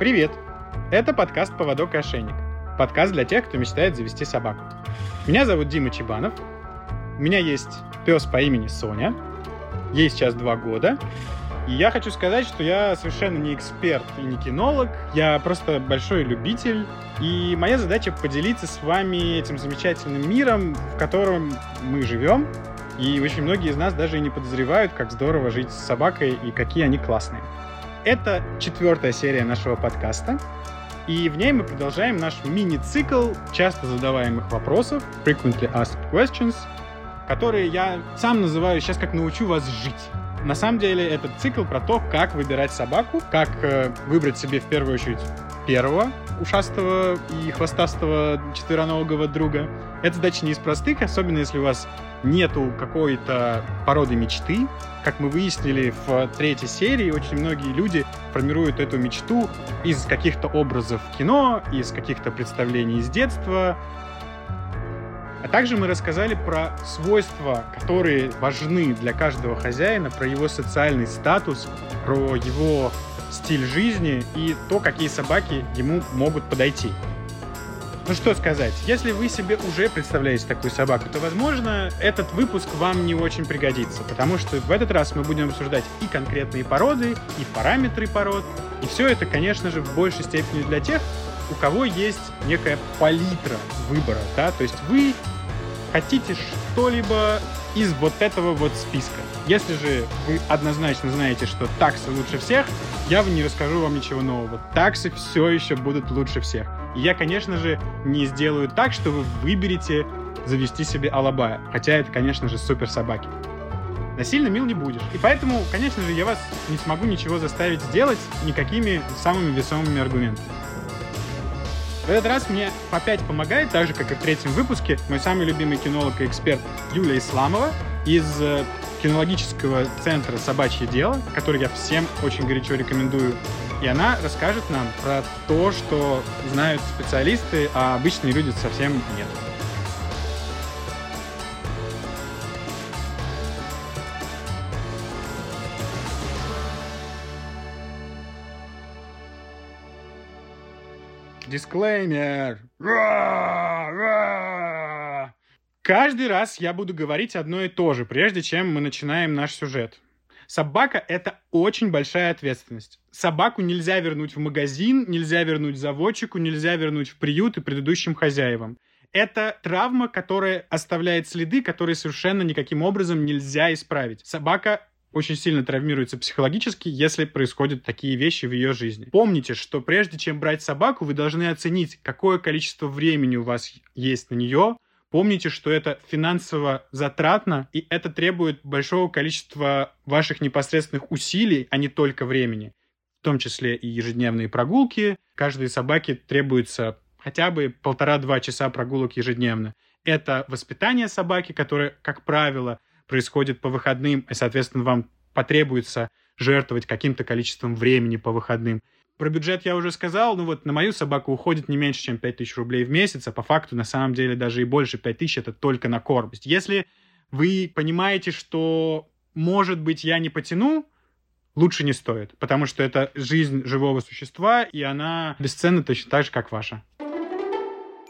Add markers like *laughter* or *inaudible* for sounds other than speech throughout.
Привет! Это подкаст «Поводок и ошейник». Подкаст для тех, кто мечтает завести собаку. Меня зовут Дима Чебанов. У меня есть пес по имени Соня. Ей сейчас два года. И я хочу сказать, что я совершенно не эксперт и не кинолог. Я просто большой любитель. И моя задача поделиться с вами этим замечательным миром, в котором мы живем. И очень многие из нас даже и не подозревают, как здорово жить с собакой и какие они классные. Это четвертая серия нашего подкаста. И в ней мы продолжаем наш мини-цикл часто задаваемых вопросов, frequently asked questions, которые я сам называю сейчас как научу вас жить. На самом деле этот цикл про то, как выбирать собаку, как э, выбрать себе в первую очередь первого ушастого и хвостастого четвероногого друга. Это задача не из простых, особенно если у вас нету какой-то породы мечты. Как мы выяснили в третьей серии, очень многие люди формируют эту мечту из каких-то образов кино, из каких-то представлений из детства, а также мы рассказали про свойства, которые важны для каждого хозяина, про его социальный статус, про его стиль жизни и то, какие собаки ему могут подойти. Ну что сказать, если вы себе уже представляете такую собаку, то, возможно, этот выпуск вам не очень пригодится, потому что в этот раз мы будем обсуждать и конкретные породы, и параметры пород, и все это, конечно же, в большей степени для тех, у кого есть некая палитра выбора, да, то есть вы хотите что-либо из вот этого вот списка. Если же вы однозначно знаете, что таксы лучше всех, я не расскажу вам ничего нового. Таксы все еще будут лучше всех. И я, конечно же, не сделаю так, что вы выберете завести себе алабая. Хотя это, конечно же, супер собаки. Насильно мил не будешь. И поэтому, конечно же, я вас не смогу ничего заставить сделать никакими самыми весомыми аргументами. В этот раз мне опять помогает, так же, как и в третьем выпуске, мой самый любимый кинолог и эксперт Юлия Исламова из э, кинологического центра «Собачье дело», который я всем очень горячо рекомендую. И она расскажет нам про то, что знают специалисты, а обычные люди совсем нет. Дисклеймер. Каждый раз я буду говорить одно и то же, прежде чем мы начинаем наш сюжет. Собака — это очень большая ответственность. Собаку нельзя вернуть в магазин, нельзя вернуть заводчику, нельзя вернуть в приют и предыдущим хозяевам. Это травма, которая оставляет следы, которые совершенно никаким образом нельзя исправить. Собака очень сильно травмируется психологически, если происходят такие вещи в ее жизни. Помните, что прежде чем брать собаку, вы должны оценить, какое количество времени у вас есть на нее. Помните, что это финансово затратно, и это требует большого количества ваших непосредственных усилий, а не только времени. В том числе и ежедневные прогулки. Каждой собаке требуется хотя бы полтора-два часа прогулок ежедневно. Это воспитание собаки, которое, как правило, происходит по выходным, и, соответственно, вам потребуется жертвовать каким-то количеством времени по выходным. Про бюджет я уже сказал, ну вот на мою собаку уходит не меньше, чем 5000 рублей в месяц, а по факту на самом деле даже и больше 5000 это только на корм. Если вы понимаете, что, может быть, я не потяну, лучше не стоит, потому что это жизнь живого существа, и она бесценна точно так же, как ваша.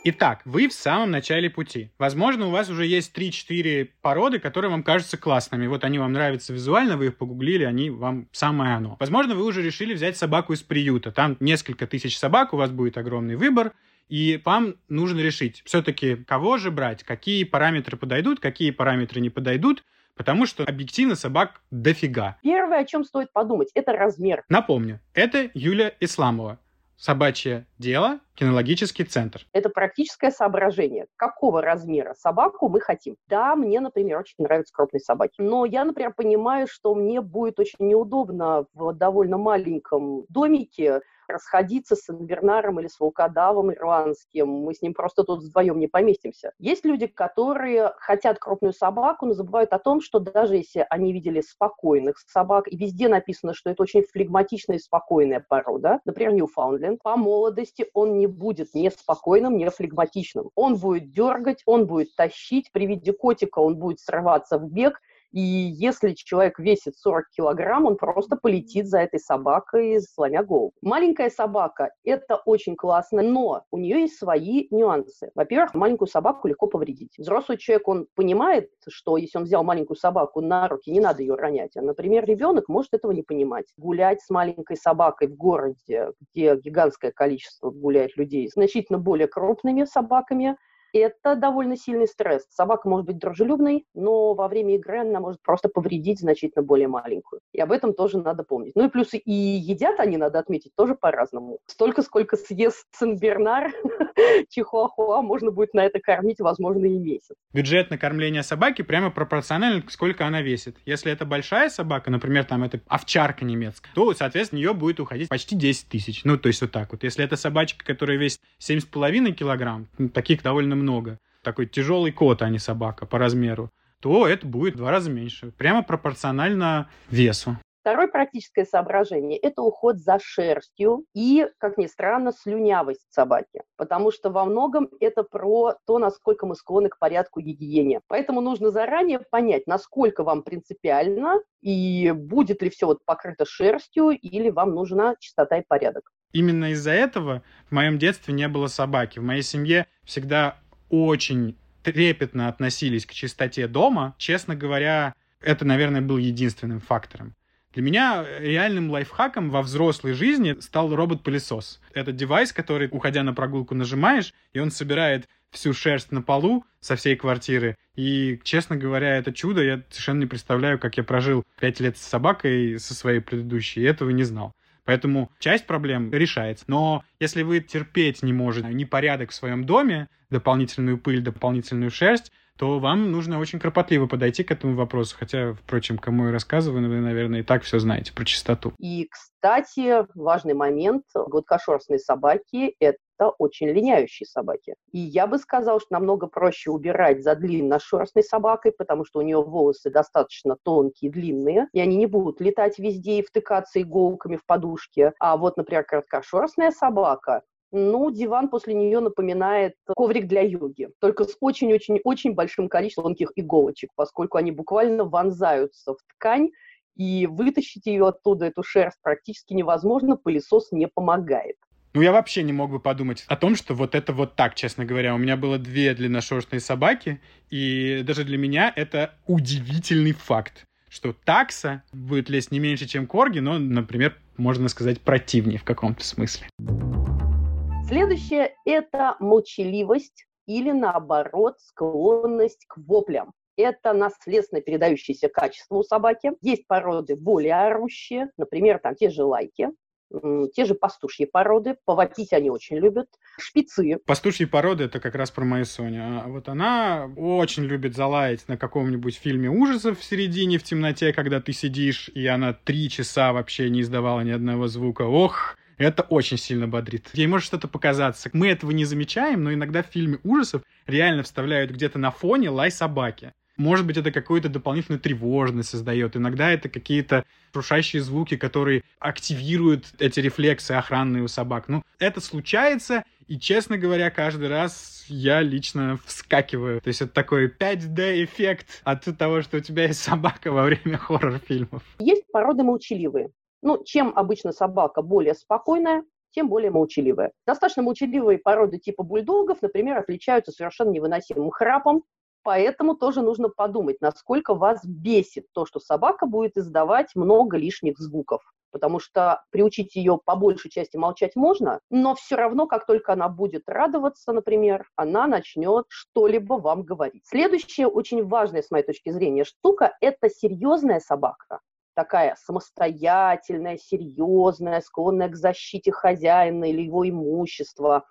Итак, вы в самом начале пути. Возможно, у вас уже есть 3-4 породы, которые вам кажутся классными. Вот они вам нравятся визуально, вы их погуглили, они вам самое оно. Возможно, вы уже решили взять собаку из приюта. Там несколько тысяч собак, у вас будет огромный выбор. И вам нужно решить, все-таки кого же брать, какие параметры подойдут, какие параметры не подойдут, потому что объективно собак дофига. Первое, о чем стоит подумать, это размер. Напомню, это Юлия Исламова, собачье дело, кинологический центр. Это практическое соображение. Какого размера собаку мы хотим? Да, мне, например, очень нравятся крупные собаки. Но я, например, понимаю, что мне будет очень неудобно в довольно маленьком домике расходиться с Инвернаром или с волкодавом ирландским. Мы с ним просто тут вдвоем не поместимся. Есть люди, которые хотят крупную собаку, но забывают о том, что даже если они видели спокойных собак, и везде написано, что это очень флегматичная и спокойная порода, например, Ньюфаундленд, по молодости он не будет не спокойным, не флегматичным. Он будет дергать, он будет тащить, при виде котика он будет срываться в бег, И если человек весит 40 килограмм, он просто полетит за этой собакой, сломя голову. Маленькая собака – это очень классно, но у нее есть свои нюансы. Во-первых, маленькую собаку легко повредить. Взрослый человек, он понимает, что если он взял маленькую собаку на руки, не надо ее ронять. А, например, ребенок может этого не понимать. Гулять с маленькой собакой в городе, где гигантское количество гуляет людей, значительно более крупными собаками – это довольно сильный стресс. Собака может быть дружелюбной, но во время игры она может просто повредить значительно более маленькую. И об этом тоже надо помнить. Ну и плюс и едят они, надо отметить, тоже по-разному. Столько, сколько съест Сен-Бернар, *laughs* Чихуахуа, можно будет на это кормить, возможно, и месяц. Бюджет на кормление собаки прямо пропорционально, сколько она весит. Если это большая собака, например, там это овчарка немецкая, то, соответственно, ее будет уходить почти 10 тысяч. Ну, то есть вот так вот. Если это собачка, которая весит 7,5 килограмм, ну, таких довольно много, такой тяжелый кот, а не собака по размеру, то это будет в два раза меньше. Прямо пропорционально весу. Второе практическое соображение – это уход за шерстью и, как ни странно, слюнявость собаки. Потому что во многом это про то, насколько мы склонны к порядку гигиене. Поэтому нужно заранее понять, насколько вам принципиально и будет ли все вот покрыто шерстью или вам нужна чистота и порядок. Именно из-за этого в моем детстве не было собаки. В моей семье всегда очень трепетно относились к чистоте дома. Честно говоря, это, наверное, был единственным фактором. Для меня реальным лайфхаком во взрослой жизни стал робот-пылесос. Это девайс, который, уходя на прогулку, нажимаешь, и он собирает всю шерсть на полу со всей квартиры. И, честно говоря, это чудо. Я совершенно не представляю, как я прожил пять лет с собакой со своей предыдущей, и этого не знал. Поэтому часть проблем решается. Но если вы терпеть не можете непорядок в своем доме, дополнительную пыль, дополнительную шерсть, то вам нужно очень кропотливо подойти к этому вопросу. Хотя, впрочем, кому я рассказываю, вы, наверное, и так все знаете про чистоту. И, кстати, важный момент. Гладкошерстные собаки – это очень линяющие собаки. И я бы сказала, что намного проще убирать за длинношерстной собакой, потому что у нее волосы достаточно тонкие, длинные, и они не будут летать везде и втыкаться иголками в подушке. А вот, например, короткошерстная собака, ну, диван после нее напоминает коврик для йоги, только с очень-очень-очень большим количеством тонких иголочек, поскольку они буквально вонзаются в ткань, и вытащить ее оттуда, эту шерсть, практически невозможно, пылесос не помогает. Ну, я вообще не мог бы подумать о том, что вот это вот так, честно говоря. У меня было две длинношерстные собаки, и даже для меня это удивительный факт, что такса будет лезть не меньше, чем корги, но, например, можно сказать, противнее в каком-то смысле. Следующее – это молчаливость или, наоборот, склонность к воплям. Это наследственно передающиеся качества у собаки. Есть породы более орущие, например, там те же лайки, те же пастушьи породы, повопить они очень любят, шпицы. Пастушьи породы — это как раз про мою Соню. А вот она очень любит залаять на каком-нибудь фильме ужасов в середине, в темноте, когда ты сидишь, и она три часа вообще не издавала ни одного звука. Ох, это очень сильно бодрит. Ей может что-то показаться. Мы этого не замечаем, но иногда в фильме ужасов реально вставляют где-то на фоне лай собаки. Может быть, это какую-то дополнительную тревожность создает. Иногда это какие-то шуршащие звуки, которые активируют эти рефлексы охранные у собак. Ну, это случается, и, честно говоря, каждый раз я лично вскакиваю. То есть это такой 5D-эффект от того, что у тебя есть собака во время хоррор-фильмов. Есть породы молчаливые. Ну, чем обычно собака более спокойная, тем более молчаливая. Достаточно молчаливые породы типа бульдогов, например, отличаются совершенно невыносимым храпом, поэтому тоже нужно подумать, насколько вас бесит то, что собака будет издавать много лишних звуков. Потому что приучить ее по большей части молчать можно, но все равно, как только она будет радоваться, например, она начнет что-либо вам говорить. Следующая очень важная, с моей точки зрения, штука – это серьезная собака такая самостоятельная, серьезная, склонная к защите хозяина или его имущества,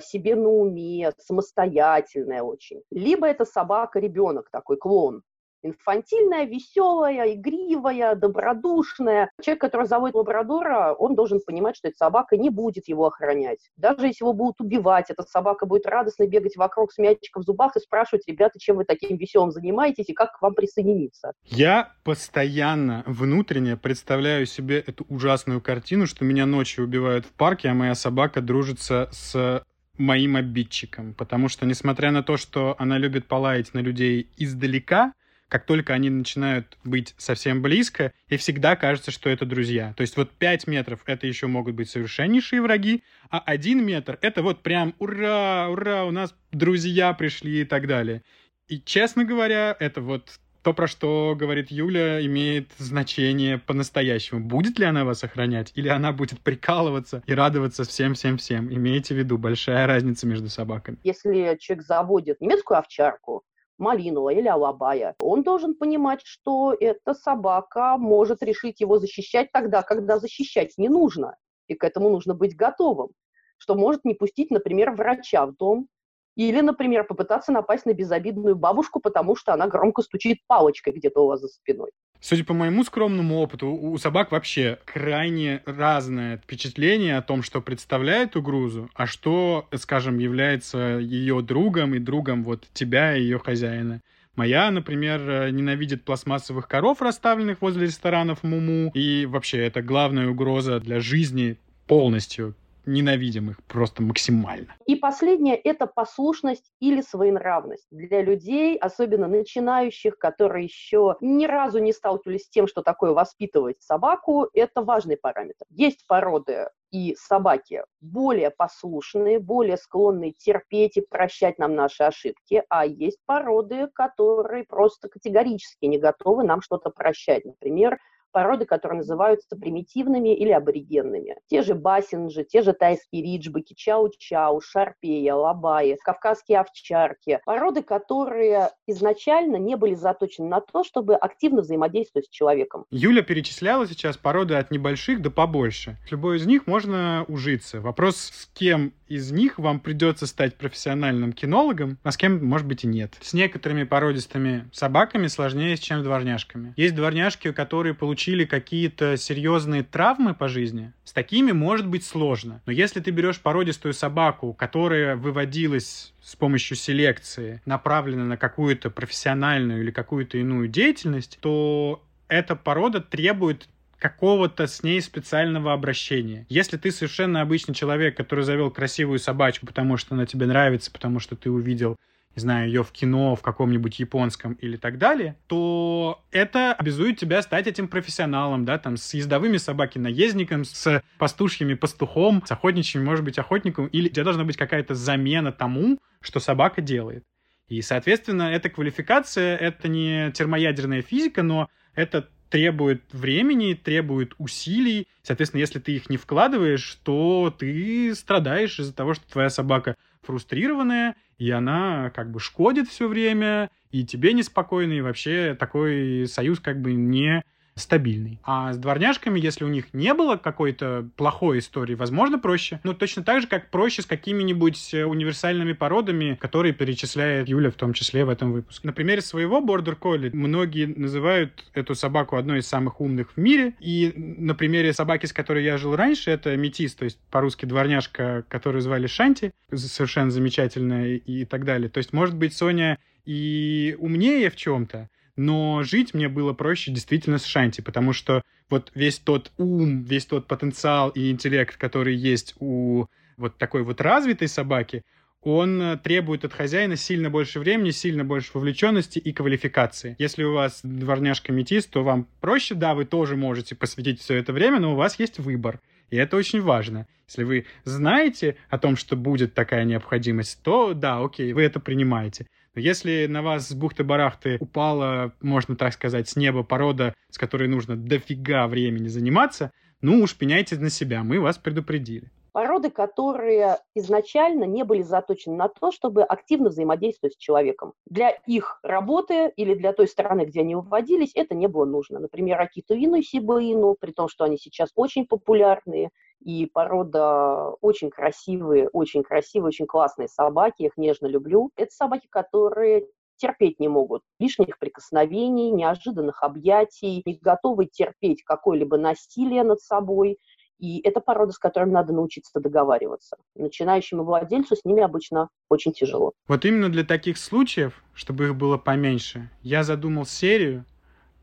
себе на уме, самостоятельная очень. Либо это собака-ребенок такой, клон, инфантильная, веселая, игривая, добродушная. Человек, который заводит лабрадора, он должен понимать, что эта собака не будет его охранять. Даже если его будут убивать, эта собака будет радостно бегать вокруг с мячиком в зубах и спрашивать, ребята, чем вы таким веселым занимаетесь и как к вам присоединиться. Я постоянно внутренне представляю себе эту ужасную картину, что меня ночью убивают в парке, а моя собака дружится с моим обидчиком. Потому что, несмотря на то, что она любит полаять на людей издалека, как только они начинают быть совсем близко, и всегда кажется, что это друзья. То есть вот 5 метров — это еще могут быть совершеннейшие враги, а 1 метр — это вот прям ура, ура, у нас друзья пришли и так далее. И, честно говоря, это вот то, про что говорит Юля, имеет значение по-настоящему. Будет ли она вас охранять, или она будет прикалываться и радоваться всем-всем-всем? Имейте в виду, большая разница между собаками. Если человек заводит немецкую овчарку, Малинуа или Алабая, он должен понимать, что эта собака может решить его защищать тогда, когда защищать не нужно. И к этому нужно быть готовым. Что может не пустить, например, врача в дом, или, например, попытаться напасть на безобидную бабушку, потому что она громко стучит палочкой где-то у вас за спиной. Судя по моему скромному опыту, у собак вообще крайне разное впечатление о том, что представляет угрозу, а что, скажем, является ее другом и другом вот тебя и ее хозяина. Моя, например, ненавидит пластмассовых коров, расставленных возле ресторанов Муму, и вообще это главная угроза для жизни полностью ненавидим их просто максимально. И последнее – это послушность или своенравность. Для людей, особенно начинающих, которые еще ни разу не сталкивались с тем, что такое воспитывать собаку, это важный параметр. Есть породы и собаки более послушные, более склонные терпеть и прощать нам наши ошибки, а есть породы, которые просто категорически не готовы нам что-то прощать. Например, породы, которые называются примитивными или аборигенными. Те же бассинджи, те же тайские риджбеки, чау-чау, шарпея, лабаи, кавказские овчарки. Породы, которые изначально не были заточены на то, чтобы активно взаимодействовать с человеком. Юля перечисляла сейчас породы от небольших до побольше. С любой из них можно ужиться. Вопрос, с кем из них вам придется стать профессиональным кинологом, а с кем, может быть, и нет. С некоторыми породистыми собаками сложнее, чем с дворняжками. Есть дворняжки, которые получили какие-то серьезные травмы по жизни. С такими может быть сложно. Но если ты берешь породистую собаку, которая выводилась с помощью селекции, направлена на какую-то профессиональную или какую-то иную деятельность, то эта порода требует какого-то с ней специального обращения. Если ты совершенно обычный человек, который завел красивую собачку, потому что она тебе нравится, потому что ты увидел не знаю, ее в кино, в каком-нибудь японском или так далее, то это обязует тебя стать этим профессионалом, да, там, с ездовыми собаки-наездником, с пастушьями пастухом, с охотничьим, может быть, охотником, или у тебя должна быть какая-то замена тому, что собака делает. И, соответственно, эта квалификация — это не термоядерная физика, но это требует времени, требует усилий. Соответственно, если ты их не вкладываешь, то ты страдаешь из-за того, что твоя собака фрустрированная, и она как бы шкодит все время, и тебе неспокойно, и вообще такой союз как бы не стабильный. А с дворняжками, если у них не было какой-то плохой истории, возможно, проще. Ну, точно так же, как проще с какими-нибудь э, универсальными породами, которые перечисляет Юля в том числе в этом выпуске. На примере своего Border Collie многие называют эту собаку одной из самых умных в мире. И на примере собаки, с которой я жил раньше, это метис, то есть по-русски дворняжка, которую звали Шанти, совершенно замечательная и так далее. То есть, может быть, Соня и умнее в чем-то, но жить мне было проще действительно с Шанти, потому что вот весь тот ум, весь тот потенциал и интеллект, который есть у вот такой вот развитой собаки, он э, требует от хозяина сильно больше времени, сильно больше вовлеченности и квалификации. Если у вас дворняжка метис, то вам проще, да, вы тоже можете посвятить все это время, но у вас есть выбор. И это очень важно. Если вы знаете о том, что будет такая необходимость, то да, окей, вы это принимаете. Если на вас с бухты-барахты упала, можно так сказать, с неба порода, с которой нужно дофига времени заниматься, ну уж пеняйте на себя, мы вас предупредили. Породы, которые изначально не были заточены на то, чтобы активно взаимодействовать с человеком. Для их работы или для той стороны, где они выводились, это не было нужно. Например, Акиту Ину и Сибаину, при том, что они сейчас очень популярные, и порода очень красивые, очень красивые, очень классные собаки, их нежно люблю. Это собаки, которые терпеть не могут лишних прикосновений, неожиданных объятий, не готовы терпеть какое-либо насилие над собой. И это порода, с которой надо научиться договариваться. Начинающему владельцу с ними обычно очень тяжело. Вот именно для таких случаев, чтобы их было поменьше, я задумал серию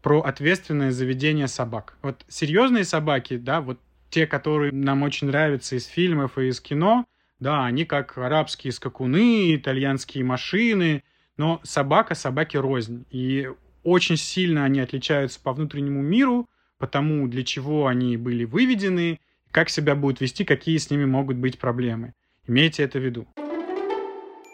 про ответственное заведение собак. Вот серьезные собаки, да, вот те, которые нам очень нравятся из фильмов и из кино, да, они как арабские скакуны, итальянские машины, но собака собаки рознь. И очень сильно они отличаются по внутреннему миру, по тому, для чего они были выведены, как себя будут вести, какие с ними могут быть проблемы. Имейте это в виду.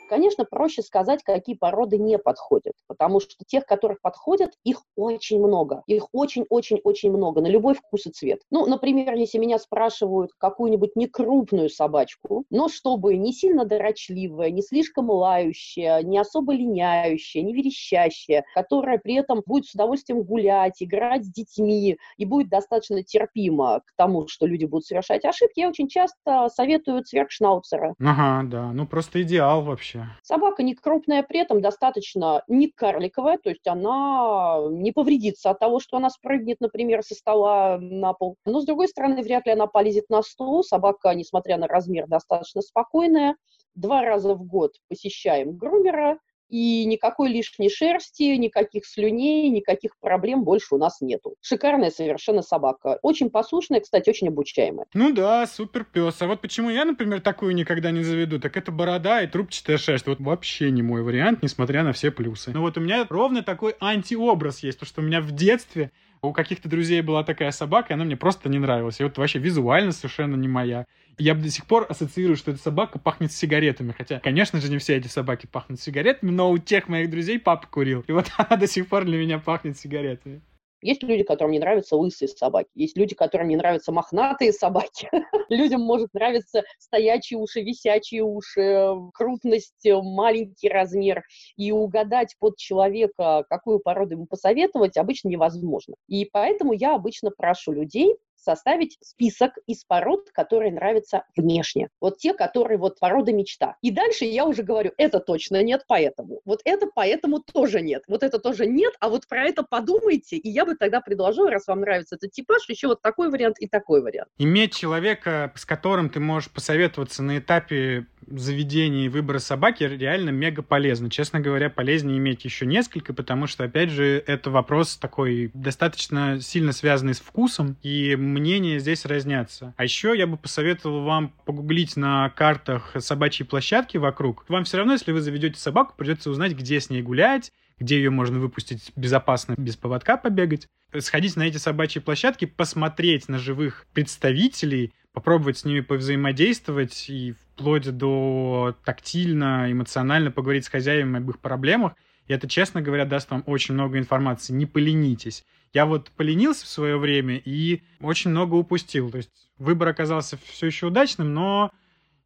Конечно, проще сказать, какие породы не подходят, потому что тех, которых подходят, их очень много. Их очень-очень-очень много, на любой вкус и цвет. Ну, например, если меня спрашивают какую-нибудь некрупную собачку, но чтобы не сильно дорочливая, не слишком лающая, не особо линяющая, не верещащая, которая при этом будет с удовольствием гулять, играть с детьми и будет достаточно терпима к тому, что люди будут совершать ошибки, я очень часто советую цверкшнауцера. Ага, да, ну просто идеал вообще вообще? Собака не крупная, при этом достаточно не карликовая, то есть она не повредится от того, что она спрыгнет, например, со стола на пол. Но, с другой стороны, вряд ли она полезет на стол. Собака, несмотря на размер, достаточно спокойная. Два раза в год посещаем грумера, и никакой лишней шерсти, никаких слюней, никаких проблем больше у нас нету. Шикарная совершенно собака. Очень послушная, кстати, очень обучаемая. Ну да, супер пес. А вот почему я, например, такую никогда не заведу, так это борода и трубчатая шерсть. Вот вообще не мой вариант, несмотря на все плюсы. Но вот у меня ровно такой антиобраз есть, потому что у меня в детстве у каких-то друзей была такая собака, и она мне просто не нравилась. И вот вообще визуально совершенно не моя. Я до сих пор ассоциирую, что эта собака пахнет сигаретами. Хотя, конечно же, не все эти собаки пахнут сигаретами, но у тех моих друзей папа курил. И вот *laughs* она до сих пор для меня пахнет сигаретами. Есть люди, которым не нравятся лысые собаки, есть люди, которым не нравятся мохнатые собаки. *laughs* Людям может нравиться стоячие уши, висячие уши, крупность, маленький размер. И угадать под человека, какую породу ему посоветовать, обычно невозможно. И поэтому я обычно прошу людей составить список из пород, которые нравятся внешне. Вот те, которые вот порода мечта. И дальше я уже говорю, это точно нет, поэтому. Вот это поэтому тоже нет. Вот это тоже нет, а вот про это подумайте, и я бы тогда предложила, раз вам нравится этот типаж, еще вот такой вариант и такой вариант. Иметь человека, с которым ты можешь посоветоваться на этапе заведения и выбора собаки реально мега полезно. Честно говоря, полезнее иметь еще несколько, потому что, опять же, это вопрос такой достаточно сильно связанный с вкусом, и мнения здесь разнятся. А еще я бы посоветовал вам погуглить на картах собачьей площадки вокруг. Вам все равно, если вы заведете собаку, придется узнать, где с ней гулять, где ее можно выпустить безопасно, без поводка побегать. Сходить на эти собачьи площадки, посмотреть на живых представителей, попробовать с ними повзаимодействовать и вплоть до тактильно, эмоционально поговорить с хозяевами об их проблемах. И это, честно говоря, даст вам очень много информации. Не поленитесь. Я вот поленился в свое время и очень много упустил. То есть выбор оказался все еще удачным, но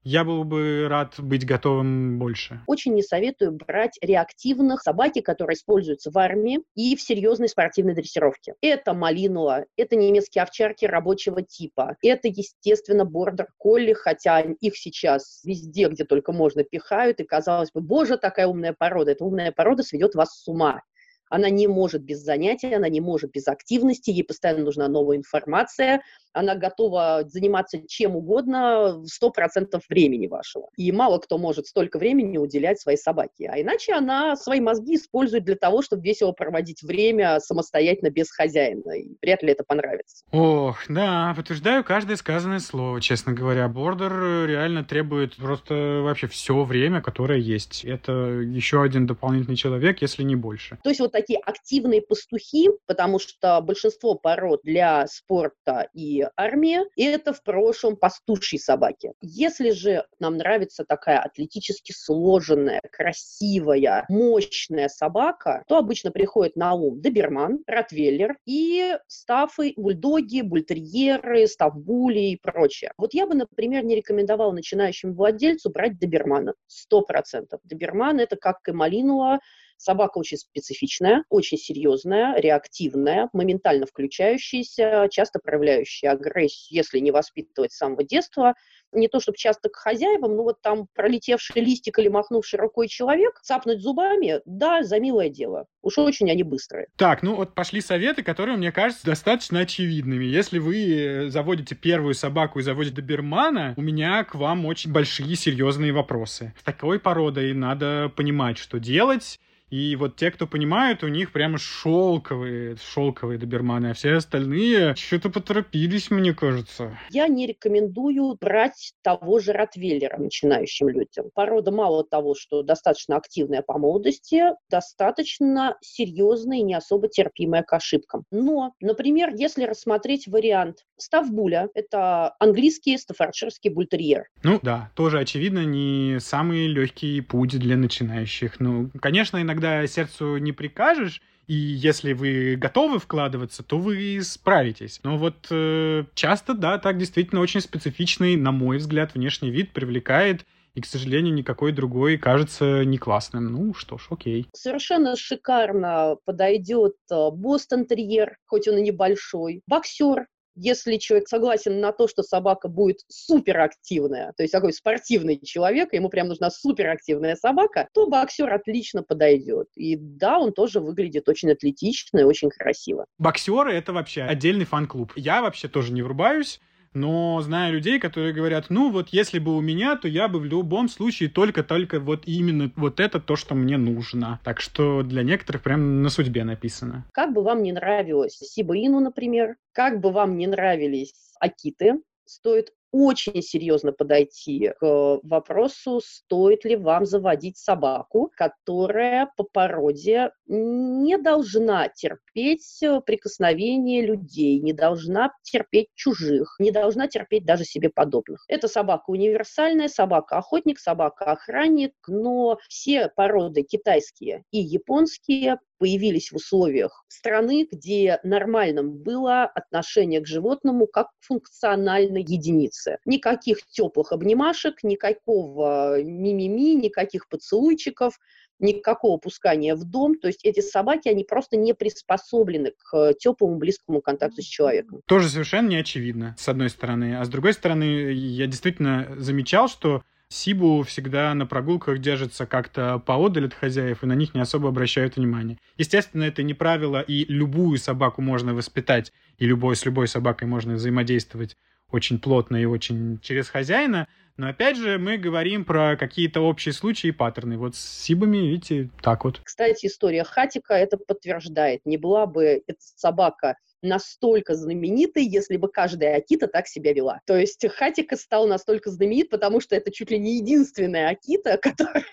я был бы рад быть готовым больше. Очень не советую брать реактивных собаки, которые используются в армии и в серьезной спортивной дрессировке. Это малинуа, это немецкие овчарки рабочего типа, это, естественно, бордер-колли, хотя их сейчас везде, где только можно, пихают, и казалось бы, боже, такая умная порода. Эта умная порода сведет вас с ума. Она не может без занятий, она не может без активности, ей постоянно нужна новая информация, она готова заниматься чем угодно в 100% времени вашего. И мало кто может столько времени уделять своей собаке. А иначе она свои мозги использует для того, чтобы весело проводить время самостоятельно без хозяина. И вряд ли это понравится. Ох, да, подтверждаю каждое сказанное слово, честно говоря. Бордер реально требует просто вообще все время, которое есть. Это еще один дополнительный человек, если не больше. То есть вот такие активные пастухи, потому что большинство пород для спорта и армии, это в прошлом пастушьи собаки. Если же нам нравится такая атлетически сложенная, красивая, мощная собака, то обычно приходит на ум доберман, ротвейлер и стафы, бульдоги, бультерьеры, стафбули и прочее. Вот я бы, например, не рекомендовала начинающему владельцу брать добермана. Сто процентов. Доберман – это как и малинуа, Собака очень специфичная, очень серьезная, реактивная, моментально включающаяся, часто проявляющая агрессию, если не воспитывать с самого детства не то чтобы часто к хозяевам, но вот там пролетевший листик или махнувший рукой человек, цапнуть зубами, да, за милое дело. Уж очень они быстрые. Так, ну вот пошли советы, которые, мне кажется, достаточно очевидными. Если вы э, заводите первую собаку и заводите добермана, у меня к вам очень большие серьезные вопросы. С такой породой надо понимать, что делать, И вот те, кто понимают, у них прямо шелковые, шелковые доберманы, а все остальные что-то поторопились, мне кажется. Я не рекомендую брать того же Ротвейлера начинающим людям. Порода мало того, что достаточно активная по молодости, достаточно серьезная и не особо терпимая к ошибкам. Но, например, если рассмотреть вариант Ставбуля, это английский стаффордширский бультерьер. Ну да, тоже очевидно не самый легкий путь для начинающих. Ну, конечно, иногда сердцу не прикажешь, и если вы готовы вкладываться, то вы справитесь. Но вот э, часто, да, так действительно очень специфичный, на мой взгляд, внешний вид привлекает и, к сожалению, никакой другой кажется не классным. Ну что ж, окей. Совершенно шикарно подойдет э, Бостон-терьер, хоть он и небольшой, боксер, если человек согласен на то, что собака будет суперактивная, то есть такой спортивный человек, ему прям нужна суперактивная собака, то боксер отлично подойдет. И да, он тоже выглядит очень атлетично и очень красиво. Боксеры — это вообще отдельный фан-клуб. Я вообще тоже не врубаюсь, но знаю людей, которые говорят, ну вот если бы у меня, то я бы в любом случае только-только вот именно вот это то, что мне нужно. Так что для некоторых прям на судьбе написано. Как бы вам не нравилось Сиба Ину, например, как бы вам не нравились Акиты, стоит очень серьезно подойти к вопросу, стоит ли вам заводить собаку, которая по породе не должна терпеть прикосновения людей, не должна терпеть чужих, не должна терпеть даже себе подобных. Это собака универсальная, собака-охотник, собака-охранник, но все породы китайские и японские появились в условиях страны, где нормальным было отношение к животному как к функциональной единице. Никаких теплых обнимашек, никакого мимими, никаких поцелуйчиков, никакого пускания в дом. То есть эти собаки, они просто не приспособлены к теплому, близкому контакту с человеком. Тоже совершенно не очевидно, с одной стороны. А с другой стороны, я действительно замечал, что Сибу всегда на прогулках держатся как-то поодаль от хозяев и на них не особо обращают внимание. Естественно, это не правило, и любую собаку можно воспитать, и любой, с любой собакой можно взаимодействовать очень плотно и очень через хозяина. Но опять же, мы говорим про какие-то общие случаи и паттерны. Вот с Сибами, видите, так вот. Кстати, история Хатика это подтверждает. Не была бы эта собака настолько знаменитой, если бы каждая Акита так себя вела. То есть Хатика стал настолько знаменит, потому что это чуть ли не единственная Акита, *laughs* которая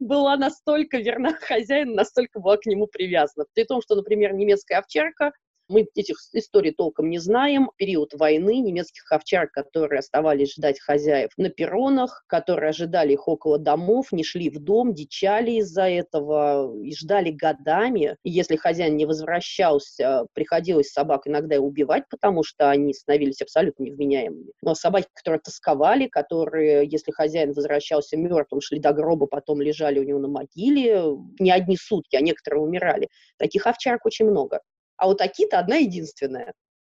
была настолько верна хозяину, настолько была к нему привязана. При том, что, например, немецкая овчарка мы этих историй толком не знаем. Период войны немецких овчар, которые оставались ждать хозяев на перронах, которые ожидали их около домов, не шли в дом, дичали из-за этого и ждали годами. И если хозяин не возвращался, приходилось собак иногда убивать, потому что они становились абсолютно невменяемыми. Но собаки, которые тосковали, которые, если хозяин возвращался мертвым, шли до гроба, потом лежали у него на могиле, не одни сутки, а некоторые умирали. Таких овчарок очень много. А вот Акита одна единственная.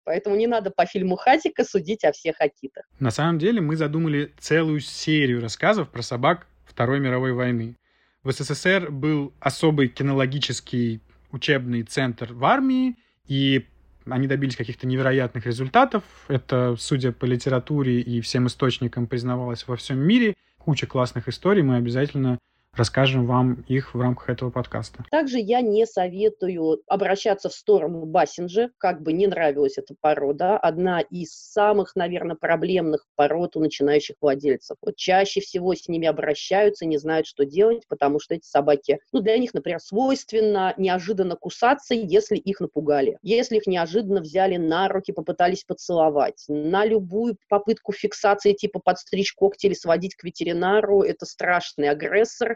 Поэтому не надо по фильму Хатика судить о всех Акитах. На самом деле мы задумали целую серию рассказов про собак Второй мировой войны. В СССР был особый кинологический учебный центр в армии, и они добились каких-то невероятных результатов. Это, судя по литературе и всем источникам, признавалось во всем мире. Куча классных историй мы обязательно расскажем вам их в рамках этого подкаста. Также я не советую обращаться в сторону Бассинджа, как бы не нравилась эта порода. Одна из самых, наверное, проблемных пород у начинающих владельцев. Вот чаще всего с ними обращаются, не знают, что делать, потому что эти собаки, ну, для них, например, свойственно неожиданно кусаться, если их напугали. Если их неожиданно взяли на руки, попытались поцеловать. На любую попытку фиксации, типа подстричь когти или сводить к ветеринару, это страшный агрессор,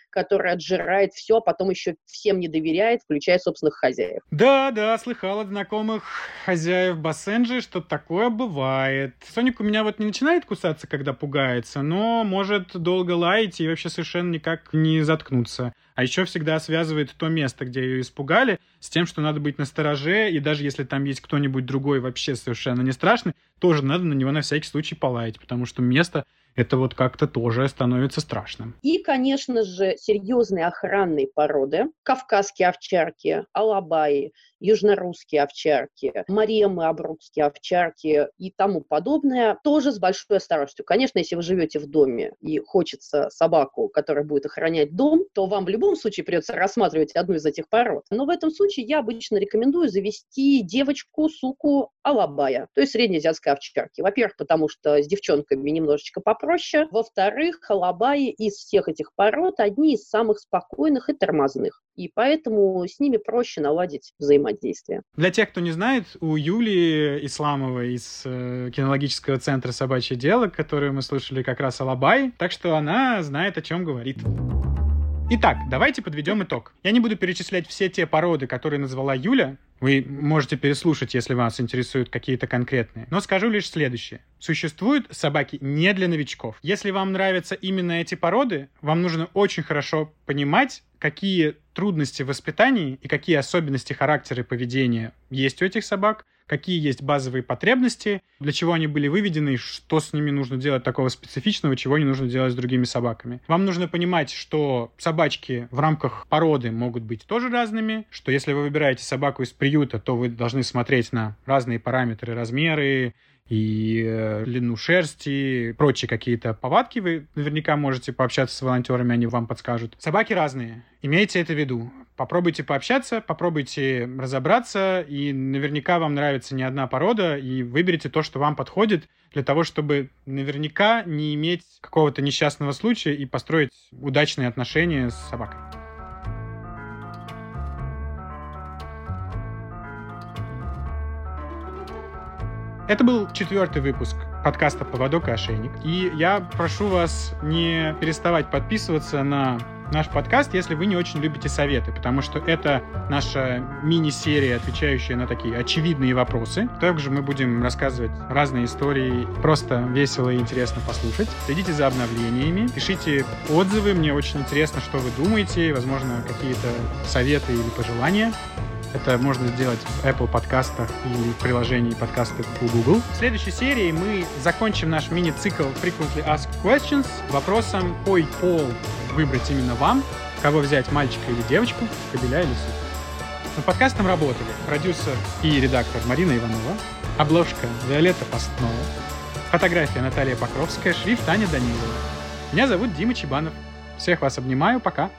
который отжирает все, а потом еще всем не доверяет, включая собственных хозяев. Да, да, слыхал от знакомых хозяев Бассенджи, что такое бывает. Соник у меня вот не начинает кусаться, когда пугается, но может долго лаять и вообще совершенно никак не заткнуться. А еще всегда связывает то место, где ее испугали, с тем, что надо быть настороже, и даже если там есть кто-нибудь другой вообще совершенно не страшный, тоже надо на него на всякий случай полаять, потому что место это вот как-то тоже становится страшным. И, конечно же, серьезные охранные породы, кавказские овчарки, алабаи, южнорусские овчарки, маремы, абрукские овчарки и тому подобное, тоже с большой осторожностью. Конечно, если вы живете в доме и хочется собаку, которая будет охранять дом, то вам в любом случае придется рассматривать одну из этих пород. Но в этом случае я обычно рекомендую завести девочку, суку, алабая, то есть среднеазиатской овчарки. Во-первых, потому что с девчонками немножечко попроще. Во-вторых, алабаи из всех этих пород одни из самых спокойных и тормозных. И поэтому с ними проще наладить взаимодействие. Для тех, кто не знает, у Юлии Исламовой из э, кинологического центра «Собачье дело», которую мы слушали как раз Алабай, так что она знает, о чем говорит. Итак, давайте подведем итог. Я не буду перечислять все те породы, которые назвала Юля. Вы можете переслушать, если вас интересуют какие-то конкретные. Но скажу лишь следующее. Существуют собаки не для новичков. Если вам нравятся именно эти породы, вам нужно очень хорошо понимать, какие трудности в воспитании и какие особенности характера и поведения есть у этих собак, какие есть базовые потребности, для чего они были выведены, что с ними нужно делать такого специфичного, чего не нужно делать с другими собаками. Вам нужно понимать, что собачки в рамках породы могут быть тоже разными, что если вы выбираете собаку из приюта, то вы должны смотреть на разные параметры, размеры, и э, длину шерсти, прочие какие-то повадки. Вы наверняка можете пообщаться с волонтерами, они вам подскажут. Собаки разные. Имейте это в виду. Попробуйте пообщаться, попробуйте разобраться, и наверняка вам нравится не одна порода, и выберите то, что вам подходит, для того, чтобы наверняка не иметь какого-то несчастного случая и построить удачные отношения с собакой. Это был четвертый выпуск подкаста «Поводок и ошейник». И я прошу вас не переставать подписываться на наш подкаст, если вы не очень любите советы, потому что это наша мини-серия, отвечающая на такие очевидные вопросы. Также мы будем рассказывать разные истории, просто весело и интересно послушать. Следите за обновлениями, пишите отзывы, мне очень интересно, что вы думаете, возможно, какие-то советы или пожелания. Это можно сделать в Apple подкастах или в приложении подкастов у Google. В следующей серии мы закончим наш мини-цикл Frequently Asked Questions вопросом, какой пол выбрать именно вам, кого взять, мальчика или девочку, кобеля или суп. Над подкастом работали продюсер и редактор Марина Иванова, обложка Виолетта Постнова, фотография Наталья Покровская, шрифт Таня Данилова. Меня зовут Дима Чебанов. Всех вас обнимаю, пока.